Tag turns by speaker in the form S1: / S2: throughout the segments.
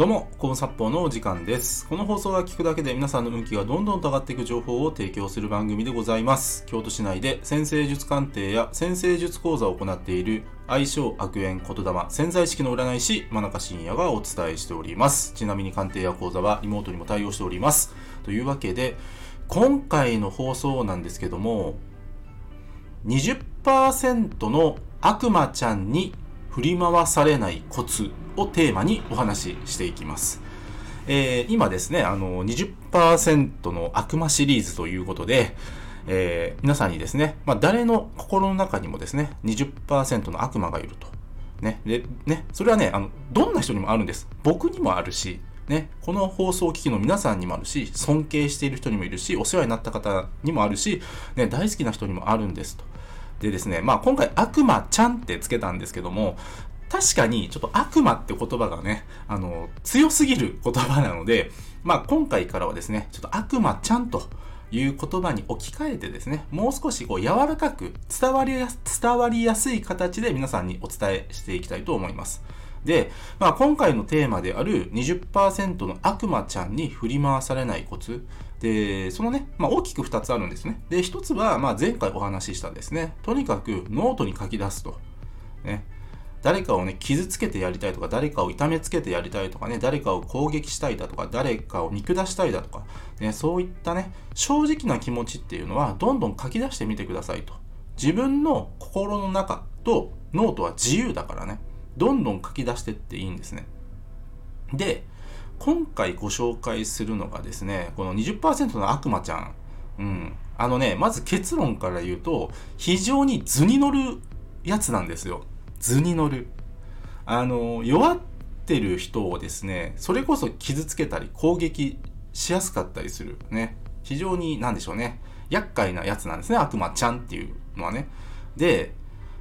S1: どうも、コンサッのお時間です。この放送は聞くだけで皆さんの運気がどんどんと上がっていく情報を提供する番組でございます。京都市内で先生術鑑定や先生術講座を行っている相性悪縁言霊潜在意識の占い師真中信也がお伝えしております。ちなみに鑑定や講座はリモートにも対応しております。というわけで、今回の放送なんですけども、20%の悪魔ちゃんに振り回されないコツをテーマにお話ししていきます。えー今ですね、あの、20%の悪魔シリーズということで、えー皆さんにですね、まあ、誰の心の中にもですね、20%の悪魔がいると。ね、で、ね、それはね、あの、どんな人にもあるんです。僕にもあるし、ね、この放送機器の皆さんにもあるし、尊敬している人にもいるし、お世話になった方にもあるし、ね、大好きな人にもあるんですと。でですね、まあ今回悪魔ちゃんってつけたんですけども、確かにちょっと悪魔って言葉がね、あの、強すぎる言葉なので、まあ今回からはですね、ちょっと悪魔ちゃんという言葉に置き換えてですね、もう少しこう柔らかく伝わりやす伝わりやすい形で皆さんにお伝えしていきたいと思います。で、まあ、今回のテーマである20%の悪魔ちゃんに振り回されないコツ。で、そのね、まあ、大きく2つあるんですね。で、1つは、まあ、前回お話ししたですね、とにかくノートに書き出すと。ね。誰かをね、傷つけてやりたいとか、誰かを痛めつけてやりたいとかね、誰かを攻撃したいだとか、誰かを見下したいだとか、ね、そういったね、正直な気持ちっていうのは、どんどん書き出してみてくださいと。自分の心の中とノートは自由だからね、どんどん書き出してっていいんですね。で、今回ご紹介するのがですね、この20%の悪魔ちゃん。うん。あのね、まず結論から言うと、非常に図に乗るやつなんですよ。図に乗る。あの、弱ってる人をですね、それこそ傷つけたり攻撃しやすかったりする。ね。非常に、なんでしょうね。厄介なやつなんですね。悪魔ちゃんっていうのはね。で、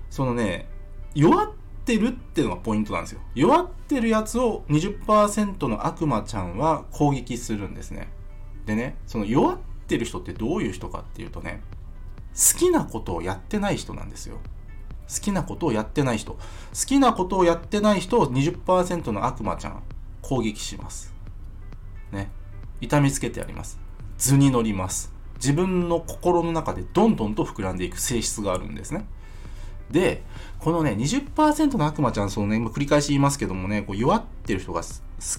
S1: そのね、弱ってるっていうのがポイントなんですよ。弱ってるやつを20%の悪魔ちゃんは攻撃するんですね。でね、その弱ってる人ってどういう人かっていうとね、好きなことをやってない人なんですよ。好きなことをやってない人。好きなことをやってない人を20%の悪魔ちゃん攻撃します。ね。痛みつけてやります。図に乗ります。自分の心の中でどんどんと膨らんでいく性質があるんですね。で、このね、20%の悪魔ちゃん、そのね、繰り返し言いますけどもね、こう弱ってる人が好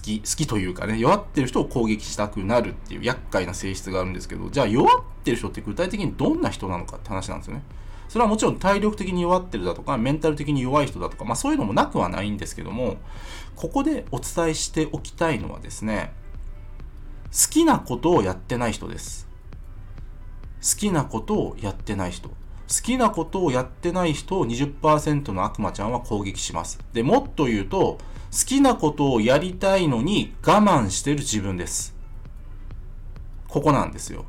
S1: き、好きというかね、弱ってる人を攻撃したくなるっていう厄介な性質があるんですけど、じゃあ弱ってる人って具体的にどんな人なのかって話なんですよね。それはもちろん体力的に弱ってるだとか、メンタル的に弱い人だとか、まあそういうのもなくはないんですけども、ここでお伝えしておきたいのはですね、好きなことをやってない人です。好きなことをやってない人。好きなことをやってない人を20%の悪魔ちゃんは攻撃します。で、もっと言うと、好きなことをやりたいのに我慢してる自分です。ここなんですよ。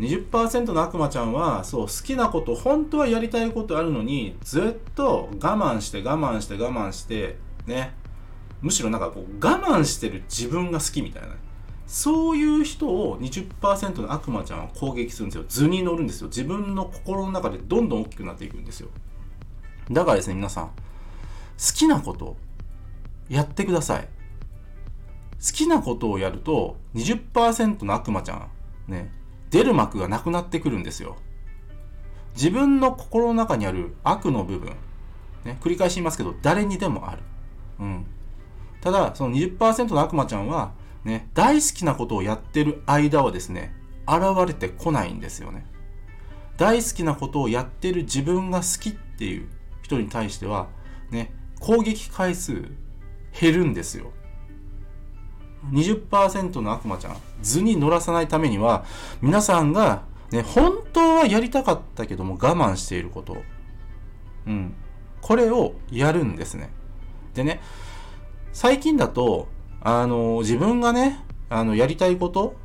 S1: 20%の悪魔ちゃんは、そう、好きなこと、本当はやりたいことあるのに、ずっと我慢して我慢して我慢して、ね。むしろなんかこう、我慢してる自分が好きみたいな。そういう人を20%の悪魔ちゃんは攻撃するんですよ。図に乗るんですよ。自分の心の中でどんどん大きくなっていくんですよ。だからですね、皆さん、好きなことやってください。好きなことをやると20%の悪魔ちゃん、ね、出る幕がなくなってくるんですよ。自分の心の中にある悪の部分、ね、繰り返し言いますけど、誰にでもある。うん。ただ、その20%の悪魔ちゃんは、ね、大好きなことをやってる間はですね、現れてこないんですよね。大好きなことをやってる自分が好きっていう人に対しては、ね、攻撃回数減るんですよ。20%の悪魔ちゃん、図に乗らさないためには、皆さんが、ね、本当はやりたかったけども我慢していること。うん。これをやるんですね。でね、最近だと、あの、自分がね、あの、やりたいこと、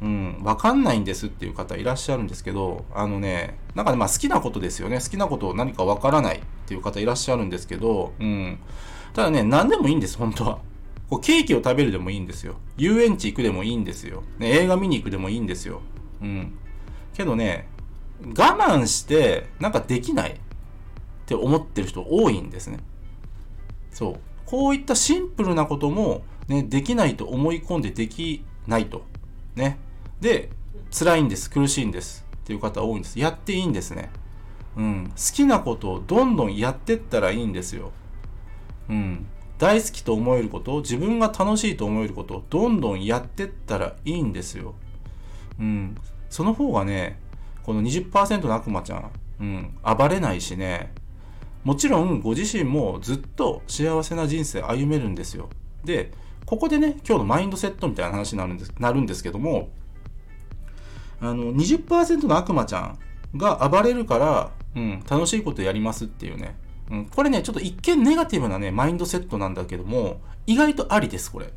S1: うん、わかんないんですっていう方いらっしゃるんですけど、あのね、なんかね、まあ好きなことですよね。好きなことを何かわからないっていう方いらっしゃるんですけど、うん。ただね、何でもいいんです、本当は。こうケーキを食べるでもいいんですよ。遊園地行くでもいいんですよ。ね、映画見に行くでもいいんですよ。うん。けどね、我慢して、なんかできないって思ってる人多いんですね。そう。こういったシンプルなことも、ね、できないと思い込んでできないと。ね。で、辛いんです、苦しいんですっていう方多いんです。やっていいんですね。うん。好きなことをどんどんやってったらいいんですよ。うん。大好きと思えること自分が楽しいと思えることどんどんやってったらいいんですよ。うん。その方がね、この20%の悪魔ちゃん、うん、暴れないしね、もちろんご自身もずっと幸せな人生歩めるんですよ。で、ここでね、今日のマインドセットみたいな話になるんですなるんですけども、あの、20%の悪魔ちゃんが暴れるから、うん、楽しいことやりますっていうね。うん、これね、ちょっと一見ネガティブなね、マインドセットなんだけども、意外とありです、これ。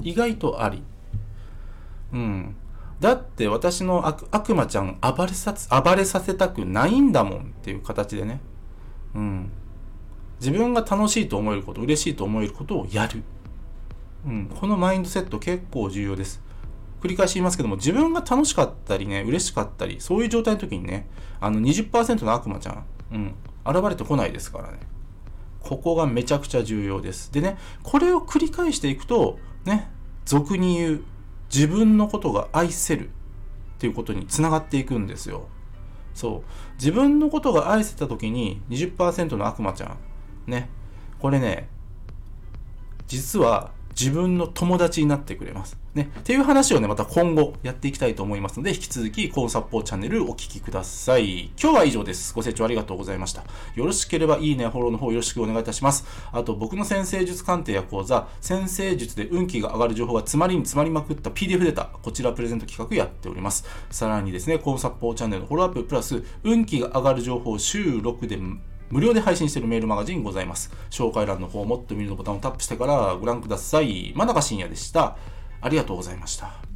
S1: 意外とあり。うん。だって私の悪悪魔ちゃん暴れさ暴れさせたくないんだもんっていう形でね。うん。自分が楽しいと思えること、嬉しいと思えることをやる。うん。このマインドセット結構重要です。繰り返し言いますけども、自分が楽しかったりね、嬉しかったり、そういう状態の時にね、あの20%の悪魔ちゃん、うん、現れてこないですからね。ここがめちゃくちゃ重要です。でね、これを繰り返していくと、ね、俗に言う、自分のことが愛せるっていうことにつながっていくんですよ。そう。自分のことが愛せた時に20%の悪魔ちゃん。ね。これね、実は自分の友達になってくれます。ね。っていう話をね、また今後やっていきたいと思いますので、引き続き、コーンサッポーチャンネルお聞きください。今日は以上です。ご清聴ありがとうございました。よろしければいいね、フォローの方よろしくお願いいたします。あと、僕の先生術鑑定や講座、先生術で運気が上がる情報が詰まりに詰まりまくった PDF データ、こちらプレゼント企画やっております。さらにですね、コーンサッポーチャンネルのフォローアッププラス、運気が上がる情報週6で無料で配信しているメールマガジンございます。紹介欄の方もっと見るのボタンをタップしてからご覧ください。真中深也でした。ありがとうございました。